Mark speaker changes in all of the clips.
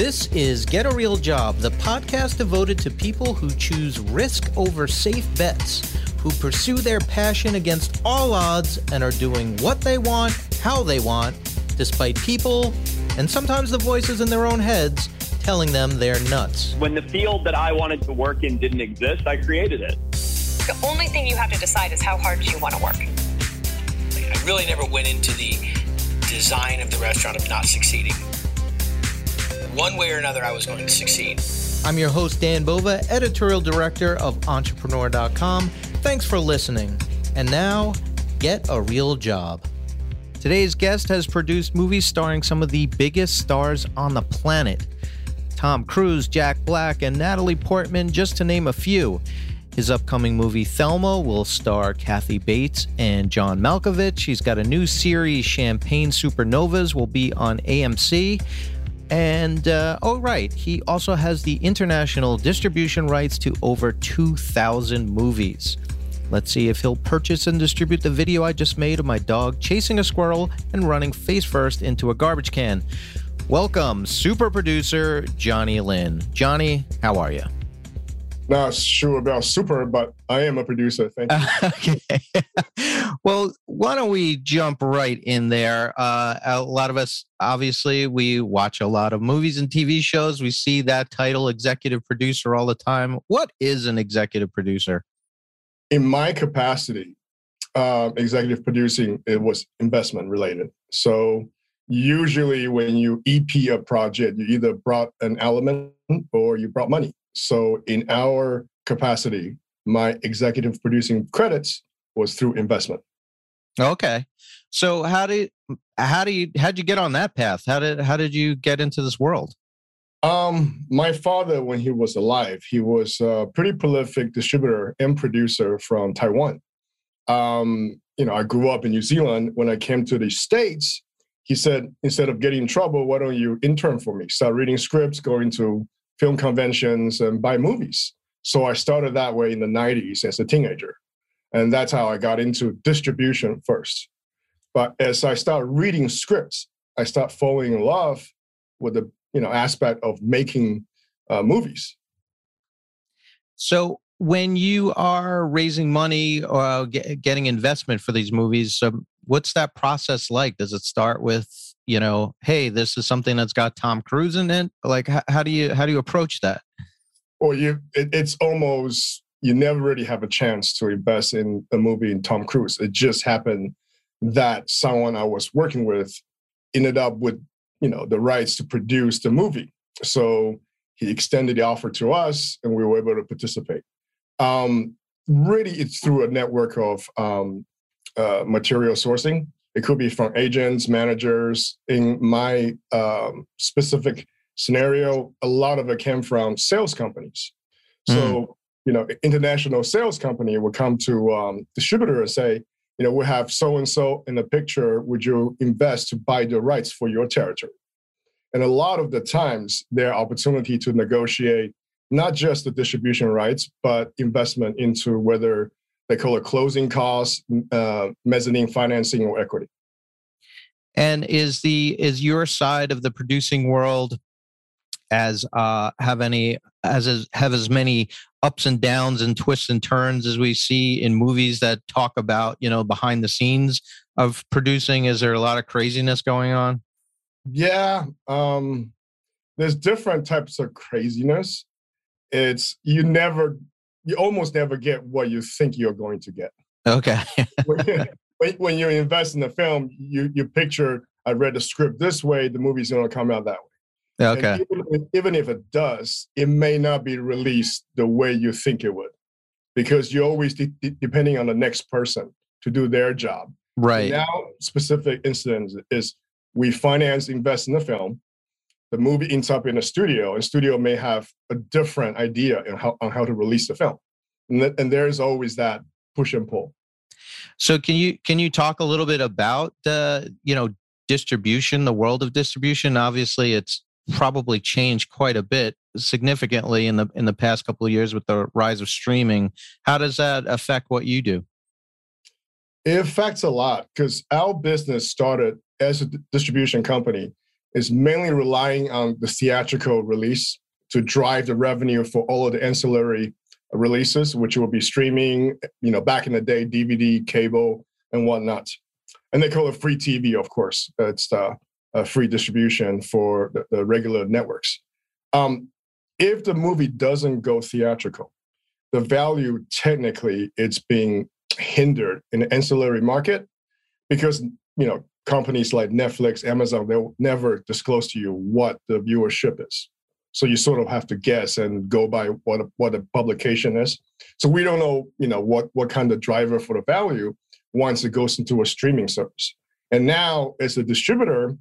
Speaker 1: This is Get a Real Job, the podcast devoted to people who choose risk over safe bets, who pursue their passion against all odds and are doing what they want, how they want, despite people and sometimes the voices in their own heads telling them they're nuts.
Speaker 2: When the field that I wanted to work in didn't exist, I created it.
Speaker 3: The only thing you have to decide is how hard do you want to work.
Speaker 4: I really never went into the design of the restaurant of not succeeding. One way or another, I was going to succeed.
Speaker 1: I'm your host, Dan Bova, editorial director of Entrepreneur.com. Thanks for listening. And now, get a real job. Today's guest has produced movies starring some of the biggest stars on the planet Tom Cruise, Jack Black, and Natalie Portman, just to name a few. His upcoming movie Thelma will star Kathy Bates and John Malkovich. He's got a new series, Champagne Supernovas, will be on AMC. And uh, oh, right, he also has the international distribution rights to over 2,000 movies. Let's see if he'll purchase and distribute the video I just made of my dog chasing a squirrel and running face first into a garbage can. Welcome, super producer Johnny Lin. Johnny, how are you?
Speaker 5: Not sure about super, but I am a producer. Thank you.
Speaker 1: okay. well, why don't we jump right in there? Uh, a lot of us, obviously, we watch a lot of movies and TV shows. We see that title, executive producer, all the time. What is an executive producer?
Speaker 5: In my capacity, uh, executive producing, it was investment related. So usually when you EP a project, you either brought an element or you brought money. So in our capacity, my executive producing credits was through investment.
Speaker 1: Okay. So how did how do you how'd you get on that path? How did how did you get into this world?
Speaker 5: Um, my father, when he was alive, he was a pretty prolific distributor and producer from Taiwan. Um, you know, I grew up in New Zealand. When I came to the States, he said, instead of getting in trouble, why don't you intern for me? Start reading scripts, going to film conventions and buy movies. So I started that way in the 90s as a teenager. And that's how I got into distribution first. But as I start reading scripts, I start falling in love with the you know aspect of making uh, movies.
Speaker 1: So when you are raising money or uh, get, getting investment for these movies, um, what's that process like? Does it start with you know, hey, this is something that's got Tom Cruise in it? Like, how, how do you how do you approach that?
Speaker 5: Well, you it, it's almost you never really have a chance to invest in a movie in Tom Cruise. It just happened that someone I was working with ended up with you know the rights to produce the movie. So he extended the offer to us, and we were able to participate. Um, really, it's through a network of um, uh, material sourcing. It could be from agents, managers. In my um, specific scenario, a lot of it came from sales companies. So, mm. you know, international sales company would come to um, distributor and say, you know, we have so and so in the picture. Would you invest to buy the rights for your territory? And a lot of the times, their opportunity to negotiate not just the distribution rights, but investment into whether they call it closing costs, uh, mezzanine financing, or equity.
Speaker 1: And is the is your side of the producing world as uh, have any as, as have as many ups and downs and twists and turns as we see in movies that talk about you know behind the scenes of producing? Is there a lot of craziness going on?
Speaker 5: Yeah, um, there's different types of craziness. It's you never you almost never get what you think you're going to get.
Speaker 1: Okay.
Speaker 5: when, when you invest in the film, you you picture I read the script this way, the movie's going to come out that way.
Speaker 1: Okay.
Speaker 5: Even if, even if, it does, it may not be released the way you think it would, because you're always de- depending on the next person to do their job.
Speaker 1: Right.
Speaker 5: now, specific incidents is we finance, invest in the film the movie ends up in a studio, and studio may have a different idea on how, on how to release the film, and, th- and there's always that push and pull.
Speaker 1: So can you can you talk a little bit about the you know distribution, the world of distribution? Obviously, it's probably changed quite a bit significantly in the in the past couple of years with the rise of streaming. How does that affect what you do?
Speaker 5: It affects a lot because our business started as a distribution company is mainly relying on the theatrical release to drive the revenue for all of the ancillary releases, which will be streaming, you know, back in the day, DVD, cable, and whatnot. And they call it free TV, of course. It's uh, free distribution for the, the regular networks. Um, if the movie doesn't go theatrical, the value technically it's being hindered in the ancillary market because you know companies like Netflix, Amazon, they'll never disclose to you what the viewership is. So you sort of have to guess and go by what a, what a publication is. So we don't know, you know, what what kind of driver for the value once it goes into a streaming service. And now, as a distributor,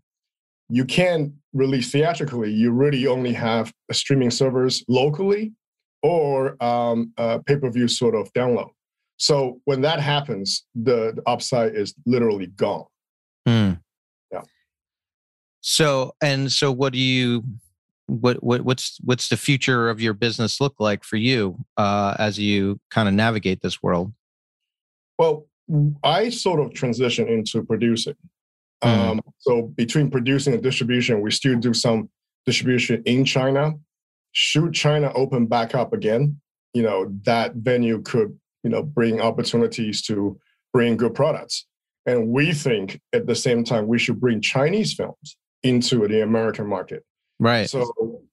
Speaker 5: you can't release theatrically. You really only have a streaming servers locally or um, pay per view sort of download. So when that happens, the, the upside is literally gone.
Speaker 1: So and so, what do you? What, what what's what's the future of your business look like for you uh, as you kind of navigate this world?
Speaker 5: Well, I sort of transition into producing. Mm. Um, so between producing and distribution, we still do some distribution in China. Should China open back up again, you know that venue could you know bring opportunities to bring good products. And we think at the same time we should bring Chinese films into the American market.
Speaker 1: Right.
Speaker 5: So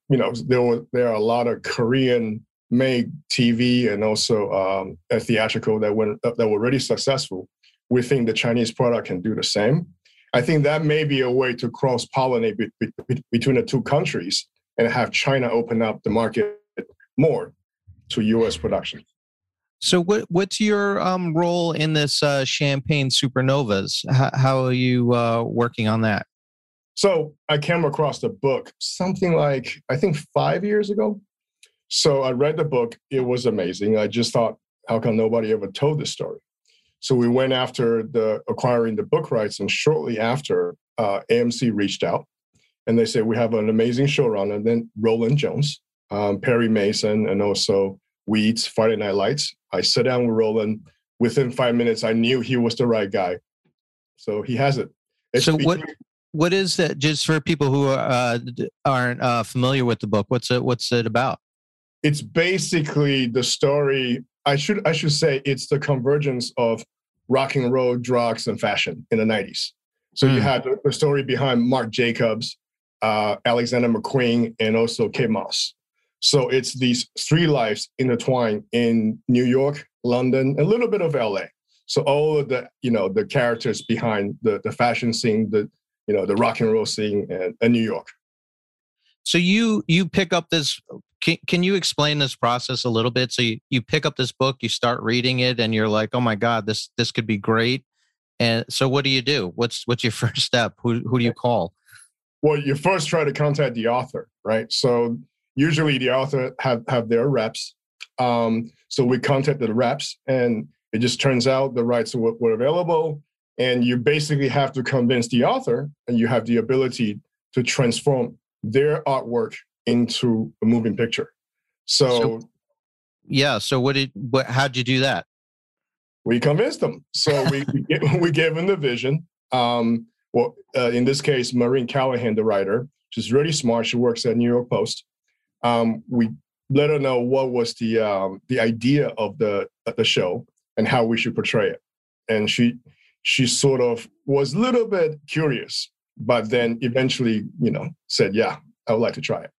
Speaker 5: you know there were there are a lot of Korean made TV and also um, a theatrical that went that were really successful. We think the Chinese product can do the same. I think that may be a way to cross pollinate be, be, between the two countries and have China open up the market more to U.S. production.
Speaker 1: So, what what's your um, role in this uh, Champagne Supernovas? How, how are you uh, working on that?
Speaker 5: So, I came across the book something like I think five years ago. So, I read the book. It was amazing. I just thought, how come nobody ever told this story? So, we went after the acquiring the book rights, and shortly after, uh, AMC reached out and they said we have an amazing showrunner. And then Rolin Jones, um, Perry Mason, and also Weeds, Friday Night Lights. I sat down with Roland. Within five minutes, I knew he was the right guy. So he has it.
Speaker 1: It's so what? What is that? Just for people who uh, aren't uh, familiar with the book, what's it? What's it about?
Speaker 5: It's basically the story. I should I should say it's the convergence of rock and roll, drugs, and fashion in the '90s. So mm. you hmm. had the story behind Marc Jacobs, uh, Alexander McQueen, and also Kate Moss. So it's these three lives intertwined in New York, London, a little bit of LA. So all of the you know the characters behind the the fashion scene, the you know the rock and roll scene, and, and New York.
Speaker 1: So you you pick up this. Can, can you explain this process a little bit? So you, you pick up this book, you start reading it, and you're like, oh my god, this this could be great. And so what do you do? What's what's your first step? Who who do you call?
Speaker 5: Well, you first try to contact the author, right? So usually the author have, have their reps. Um, so we contacted the reps and it just turns out the rights were, were available. And you basically have to convince the author and you have the ability to transform their artwork into a moving picture. So,
Speaker 1: so yeah. So what did, what, how'd you do that?
Speaker 5: We convinced them. So we, we, we gave them the vision. Um, well, uh, in this case, Maureen Callahan, the writer, she's really smart. She works at New York Post um, we let her know what was the um, the idea of the the show and how we should portray it. And she she sort of was a little bit curious, but then eventually, you know, said, "Yeah, I would like to try it."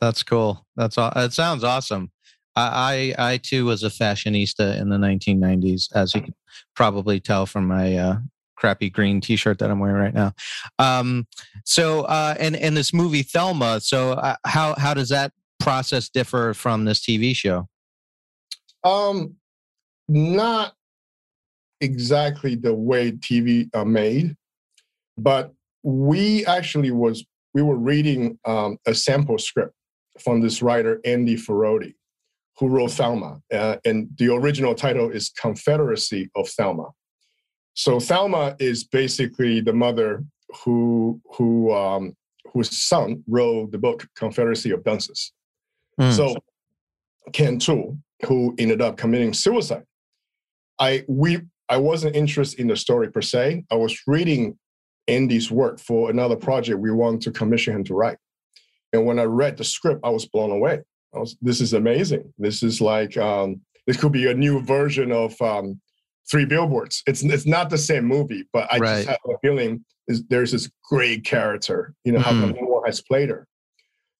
Speaker 1: That's cool. That's all. It sounds awesome. I, I, I too was a fashionista in the 1990s, as you can probably tell from my uh, crappy green T-shirt that I'm wearing right now. Um, so, uh, and and this movie Thelma. So, uh, how how does that process differ from this TV show?
Speaker 5: Um, not exactly the way TV are made, but we actually was we were reading um, a sample script from this writer Andy Ferrotti, who wrote Thelma, uh, and the original title is Confederacy of Thelma. So Thelma is basically the mother who who um, whose son wrote the book Confederacy of Dunces. Mm. So Ken Toole, who ended up committing suicide. I we I wasn't interested in the story per se. I was reading Andy's work for another project we wanted to commission him to write. And when I read the script, I was blown away. I was, this is amazing. This is like um, this could be a new version of um, Three Billboards. It's it's not the same movie, but I
Speaker 1: Right.
Speaker 5: just have a feeling is there's this great character. You know, how come
Speaker 1: Mhm.
Speaker 5: no one has played her?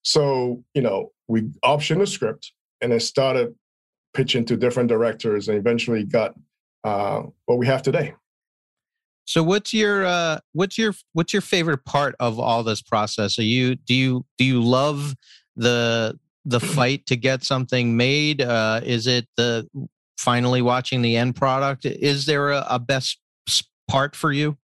Speaker 5: So you know, we optioned the script and I started pitching to different directors, and eventually got uh, what we have today.
Speaker 1: So what's your uh what's your what's your favorite part of all this process? Are you do you do you love the the fight to get something made? Uh is it the finally watching the end product? Is there a, a best part for you?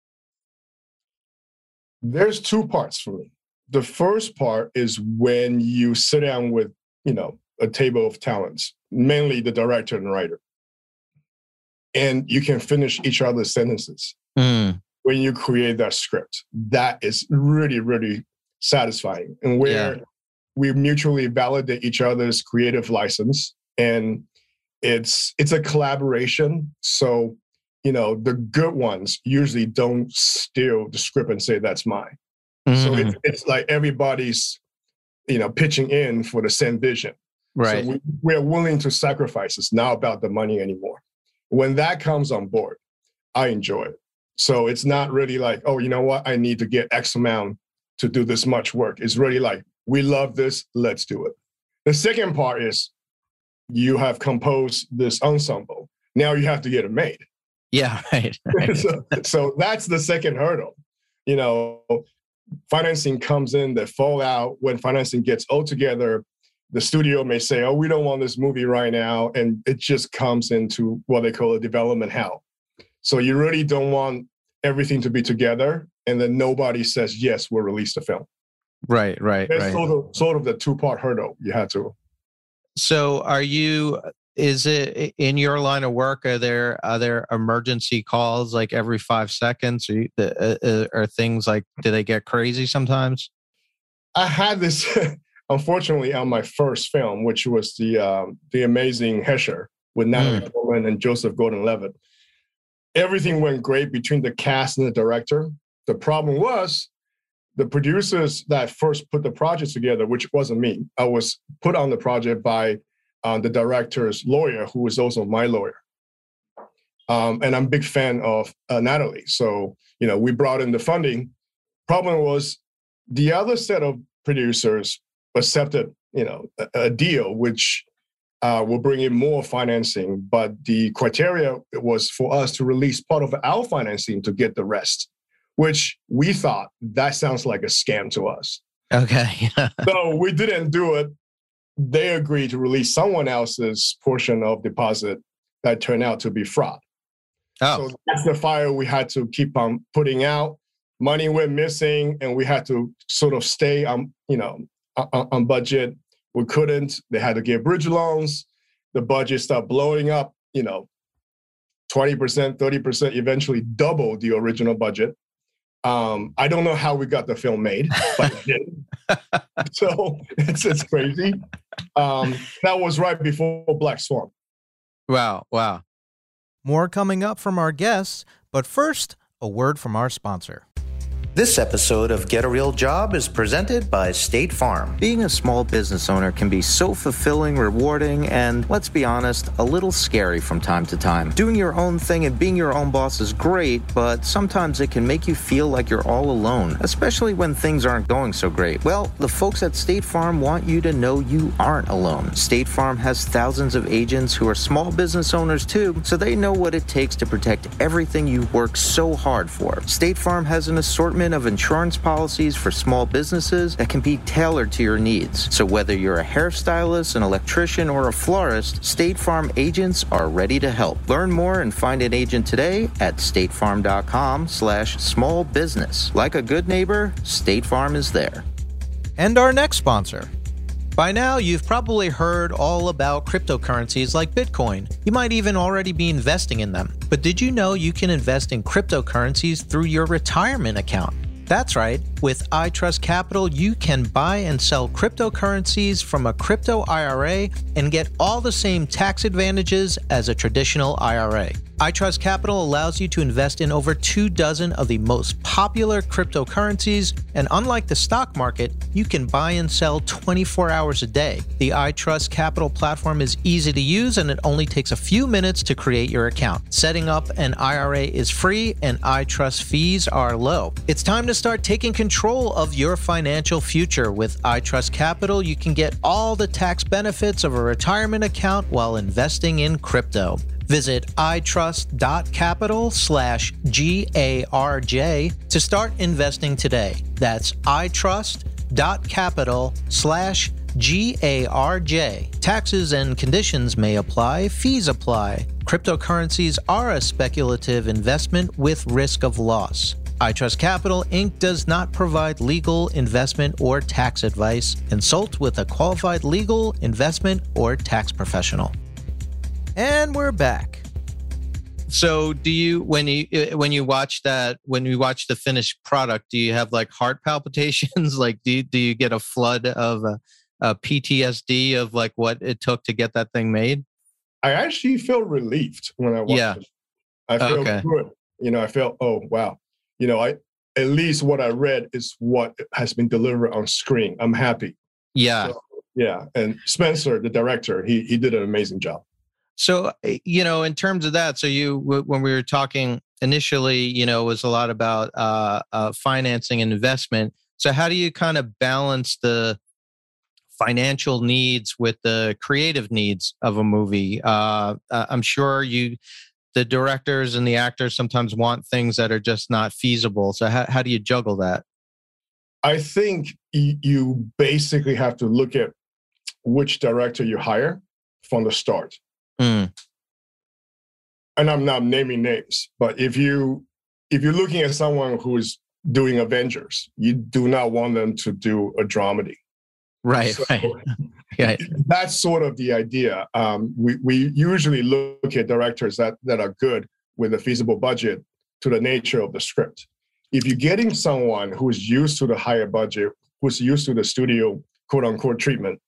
Speaker 5: There's two parts for me. The first part is when you sit down with, you know, a table of talents, mainly the director and writer, and you can finish each other's sentences
Speaker 1: Mm,
Speaker 5: when you create that script. That is really, really satisfying. And where
Speaker 1: Yeah.
Speaker 5: we mutually validate each other's creative license and it's it's a collaboration. So, you know, the good ones usually don't steal the script and say that's mine. So
Speaker 1: mhm,
Speaker 5: it's, it's like everybody's, you know, pitching in for the same vision.
Speaker 1: right.
Speaker 5: So we, we're willing to sacrifice. It's not about the money anymore. When that comes on board, I enjoy it. So it's not really like, oh, you know what? I need to get X amount to do this much work. It's really like, we love this, let's do it. The second part is you have composed this ensemble. Now you have to get it made.
Speaker 1: yeah, right. right.
Speaker 5: so, so that's the second hurdle. You know, financing comes in, the fallout when financing gets all together, the studio may say, "Oh, we don't want this movie right now," and it just comes into what they call a development hell. So you really don't want everything to be together, and then nobody says, "Yes, we'll release the film."
Speaker 1: Right, right,
Speaker 5: That's
Speaker 1: right.
Speaker 5: sort of sort of the two part hurdle you had to.
Speaker 1: So are you is it in your line of work are there are there emergency calls like every 5 seconds or you- uh, uh, are things like do they get crazy sometimes?
Speaker 5: I had this, unfortunately, on my first film, which was the um, the amazing Hesher with Natalie Portman and Joseph Gordon-Levitt. Everything went great between the cast and the director. The problem was the producers that first put the project together, which wasn't me. I was put on the project by uh, the director's lawyer, who was also my lawyer. Um, and I'm a big fan of uh, Natalie. So, you know, we brought in the funding. Problem was the other set of producers accepted, you know, a, a deal which uh, will bring in more financing, but the criteria was for us to release part of our financing to get the rest, which we thought that sounds like a scam to us.
Speaker 1: Okay.
Speaker 5: so we didn't do it. They agreed to release someone else's portion of deposit that turned out to be fraud.
Speaker 1: oh,
Speaker 5: So that's the fire we had to keep on putting out. Money went missing, and we had to sort of stay on, you know, on, on budget. We couldn't. They had to get bridge loans. The budget started blowing up. You know, twenty percent, thirty percent, eventually double the original budget. Um, I don't know how we got the film made, but it did. so it's it's crazy. Um, that was right before Black Swan.
Speaker 1: wow, wow.
Speaker 6: More coming up from our guests, but first, a word from our sponsor.
Speaker 1: This episode of Get a Real Job is presented by State Farm. Being a small business owner can be so fulfilling, rewarding, and let's be honest, a little scary from time to time. Doing your own thing and being your own boss is great, but sometimes it can make you feel like you're all alone, especially when things aren't going so great. Well, the folks at State Farm want you to know you aren't alone. State Farm has thousands of agents who are small business owners too, so they know what it takes to protect everything you work so hard for. State Farm has an assortment of insurance policies for small businesses that can be tailored to your needs. So whether you're a hairstylist, an electrician, or a florist, State Farm agents are ready to help. Learn more and find an agent today at statefarm.com slash small business. Like a good neighbor, State Farm is there.
Speaker 6: And our next sponsor. By now, you've probably heard all about cryptocurrencies like Bitcoin. You might even already be investing in them. But did you know you can invest in cryptocurrencies through your retirement account? That's right. With iTrust Capital, you can buy and sell cryptocurrencies from a crypto IRA and get all the same tax advantages as a traditional IRA. iTrust Capital allows you to invest in over two dozen of the most popular cryptocurrencies, and unlike the stock market, you can buy and sell 24 hours a day. The iTrust Capital platform is easy to use and it only takes a few minutes to create your account. Setting up an IRA is free and iTrust fees are low. It's time to start taking control of your financial future. With iTrust Capital, you can get all the tax benefits of a retirement account while investing in crypto. Visit itrust.capital slash GARJ to start investing today. That's itrust.capital slash GARJ. Taxes and conditions may apply, fees apply. Cryptocurrencies are a speculative investment with risk of loss. iTrust Capital Inc. does not provide legal, investment, or tax advice. Consult with a qualified legal, investment, or tax professional. And we're back.
Speaker 1: So, do you when you uh, when you watch that when you watch the finished product, do you have like heart palpitations? like, do you, do you get a flood of uh, uh, PTSD of like what it took to get that thing made?
Speaker 5: I actually feel relieved when I watch
Speaker 1: yeah.
Speaker 5: it. I feel
Speaker 1: Okay.
Speaker 5: good. You know, I felt, oh wow. You know, I at least what I read is what has been delivered on screen. I'm happy.
Speaker 1: Yeah.
Speaker 5: So, yeah. And Spencer, the director, he he did an amazing job.
Speaker 1: So, uh, you know, in terms of that, so you, when we were talking initially, you know, it was a lot about uh, uh, financing and investment. So, how do you kind of balance the financial needs with the creative needs of a movie? Uh, uh, I'm sure you, the directors and the actors sometimes want things that are just not feasible. So, how, how do you juggle that?
Speaker 5: I think you basically have to look at which director you hire from the start.
Speaker 1: Mm,
Speaker 5: and I'm not naming names, but if you if you're looking at someone who is doing Avengers, you do not want them to do a dramedy.
Speaker 1: right,
Speaker 5: So
Speaker 1: right, right.
Speaker 5: that's sort of the idea. Um, we we usually look at directors that that are good with a feasible budget to the nature of the script. If you're getting someone who's used to the higher budget, who's used to the studio quote unquote treatment,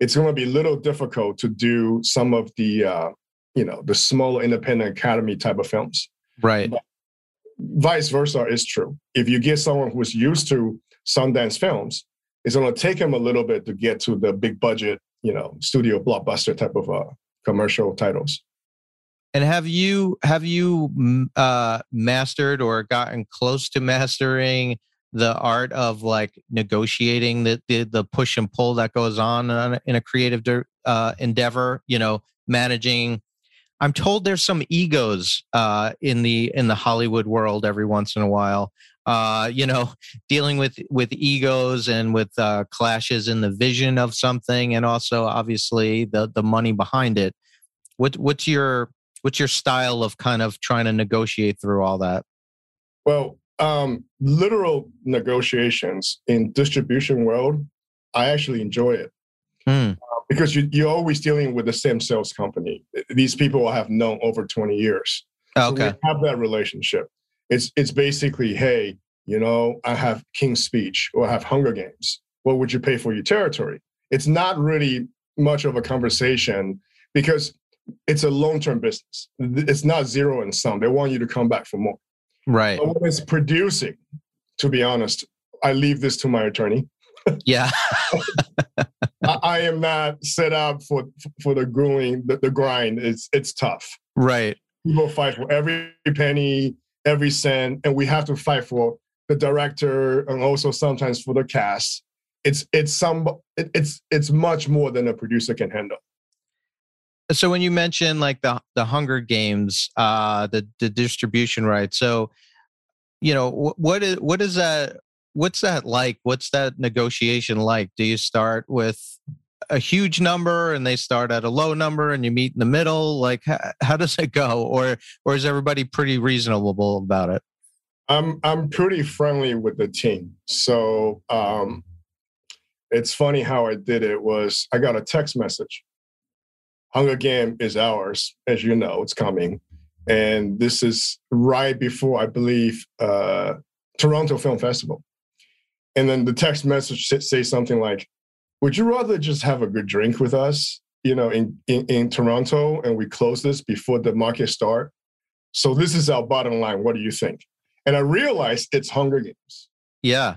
Speaker 5: it's going to be a little difficult to do some of the uh, you know the smaller independent academy type of films.
Speaker 1: Right.
Speaker 5: Vice versa is true. If you get someone who's used to Sundance films, it's going to take him a little bit to get to the big budget, you know, studio blockbuster type of uh, commercial titles.
Speaker 1: And have you have you uh, mastered or gotten close to mastering the art of like negotiating the the, the push and pull that goes on on in a creative uh, endeavor? You know, managing. I'm told there's some egos uh, in the in the Hollywood world every once in a while. Uh, you know, dealing with with egos and with uh, clashes in the vision of something, and also obviously the the money behind it. What what's your what's your style of kind of trying to negotiate through all that?
Speaker 5: Well, um, literal negotiations in distribution world, I actually enjoy it
Speaker 1: Hmm.
Speaker 5: because you, you're always dealing with the same sales company. These people I have known over 20 years. So we
Speaker 1: Okay.
Speaker 5: have that relationship. It's it's basically, hey, you know, I have King's Speech or I have Hunger Games. What would you pay for your territory? It's not really much of a conversation because it's a long-term business. It's not zero and sum. They want you to come back for more.
Speaker 1: Right.
Speaker 5: But when it's producing, to be honest, I leave this to my attorney.
Speaker 1: Yeah.
Speaker 5: I, I am not set up for for the grueling, the, the grind. It's it's tough.
Speaker 1: Right.
Speaker 5: people fight for every penny, every cent, and we have to fight for the director and also sometimes for the cast. It's it's some it, it's it's much more than a producer can handle.
Speaker 1: So when you mention like the the Hunger Games, uh, the the distribution rights, so you know wh- what is what is that? What's that like? What's that negotiation like? Do you start with a huge number and they start at a low number and you meet in the middle? Like how, how does it go? Or or is everybody pretty reasonable about it?
Speaker 5: I'm I'm pretty friendly with the team, so um, it's funny how I did it. Was I got a text message? Hunger Game is ours, as you know, it's coming, and this is right before I believe uh, Toronto Film Festival. And then the text message sa- say something like, "Would you rather just have a good drink with us, you know, in in, in Toronto, and we close this before the market start?" So this is our bottom line. What do you think? And I realized it's Hunger Games.
Speaker 1: Yeah.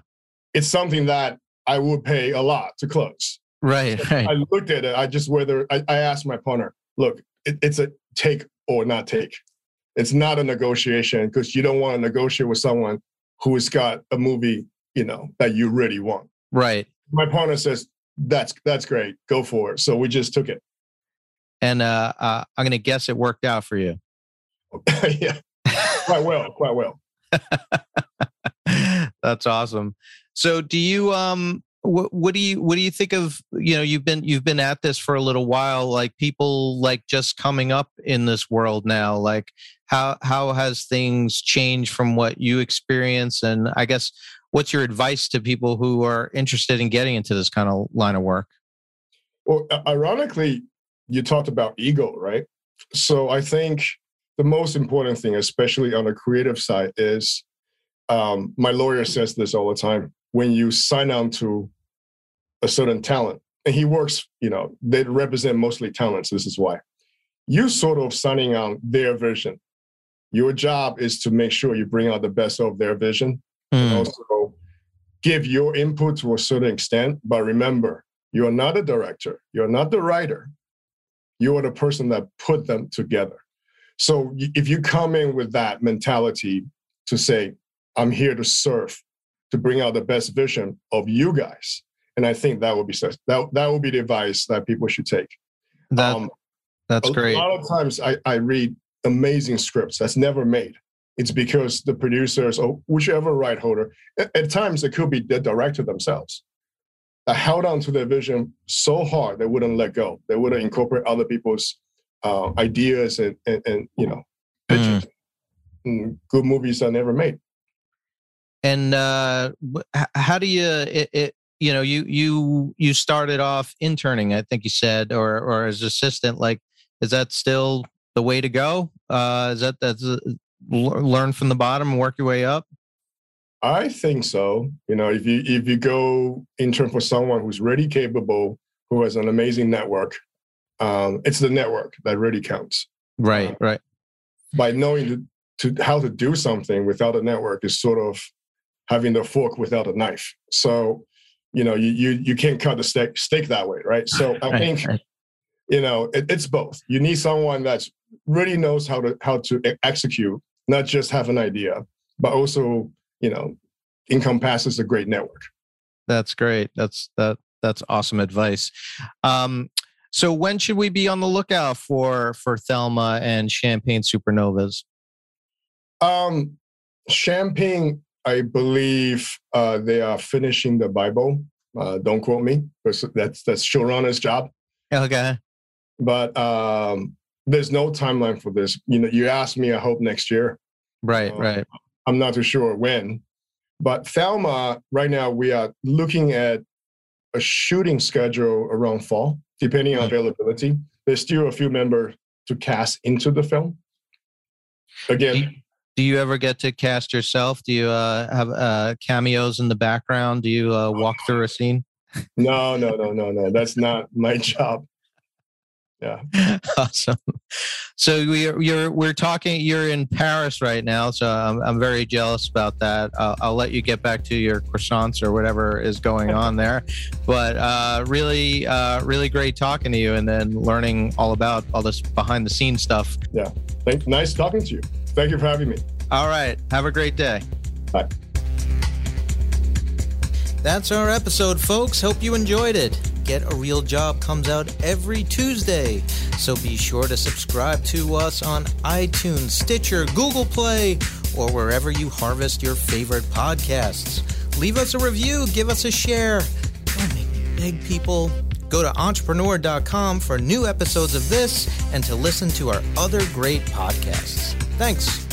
Speaker 5: It's something that I would pay a lot to close.
Speaker 1: Right,
Speaker 5: right. I looked at it. I just whether I, I asked my partner, look, it, it's a take or not take. It's not a negotiation because you don't want to negotiate with someone who has got a movie, you know, that you really want.
Speaker 1: Right.
Speaker 5: My partner says, that's that's great. Go for it. So we just took it.
Speaker 1: And uh, uh, I'm going to guess it worked out for you.
Speaker 5: yeah, quite well, quite well.
Speaker 1: That's awesome. So, do you um, what, what do you what do you think of you know you've been you've been at this for a little while like people like just coming up in this world now like how how has things changed from what you experience and i guess what's your advice to people who are interested in getting into this kind of line of work?
Speaker 5: Well ironically you talked about ego right? So i think the most important thing especially on the creative side is um, my lawyer says this all the time when you sign on to a certain talent, and he works, you know, they represent mostly talents. This is why you sort of signing on their vision. Your job is to make sure you bring out the best of their vision mm. and hmm. also give your input to a certain extent. But remember, you are not a director, you're not the writer, you are the person that put them together. So if you come in with that mentality to say, I'm here to serve, to bring out the best vision of you guys. And I think that would be that that would be the advice that people should take.
Speaker 1: That, um, that's
Speaker 5: a,
Speaker 1: great.
Speaker 5: A lot of times I, I read amazing scripts that's never made. It's because the producers or whichever right holder, at, at times it could be the director themselves, that held on to their vision so hard they wouldn't let go. They wouldn't incorporate other people's uh, ideas and, and, and, you know. Mm. good movies are never made
Speaker 1: and uh, how do you it, it, you know you you you started off interning i think you said or or as assistant like is that still the way to go? Uh is that that's uh, learn from the bottom and work your way up?
Speaker 5: I think so. You know if you if you go intern for someone who's really capable who has an amazing network um it's the network that really counts
Speaker 1: right um, right.
Speaker 5: by knowing to, to how to do something without a network is sort of having the fork without a knife. So, you know, you you you can't cut the steak steak that way, right? So I think, you know, it, it's both. You need someone that really knows how to how to execute, not just have an idea, but also, you know, encompasses a great network.
Speaker 1: That's great. That's that that's awesome advice. Um, so when should we be on the lookout for for Thelma and Champagne Supernovas?
Speaker 5: Um, Champagne I believe uh, they are finishing the Bible. Uh, don't quote me, because that's that's showrunner's job.
Speaker 1: Okay.
Speaker 5: But um, there's no timeline for this. You know, you asked me. I hope next year.
Speaker 1: Right. Um, right.
Speaker 5: I'm not too sure when, but Thelma. Right now, we are looking at a shooting schedule around fall, depending on mm-hmm. availability. There's still a few members to cast into the film. Again,
Speaker 1: do you ever get to cast yourself? Do you uh, have uh, cameos in the background? Do you uh, walk through a scene?
Speaker 5: No, no, no, no, no. That's not my job. Yeah.
Speaker 1: awesome. So we are, you're we're talking. You're in Paris right now, so I'm I'm very jealous about that. I'll, I'll let you get back to your croissants or whatever is going on there. But uh, really, uh, really great talking to you, and then learning all about all this behind the scenes stuff.
Speaker 5: Yeah. Thank, nice talking to you. Thank you for having me.
Speaker 1: All right. Have a great day.
Speaker 5: Bye.
Speaker 7: That's our episode, folks. Hope you enjoyed it. Get a Real Job comes out every Tuesday, so be sure to subscribe to us on iTunes, Stitcher, Google Play, or wherever you harvest your favorite podcasts. Leave us a review, give us a share. Don't make me beg people. Go to entrepreneur.com for new episodes of this and to listen to our other great podcasts. Thanks.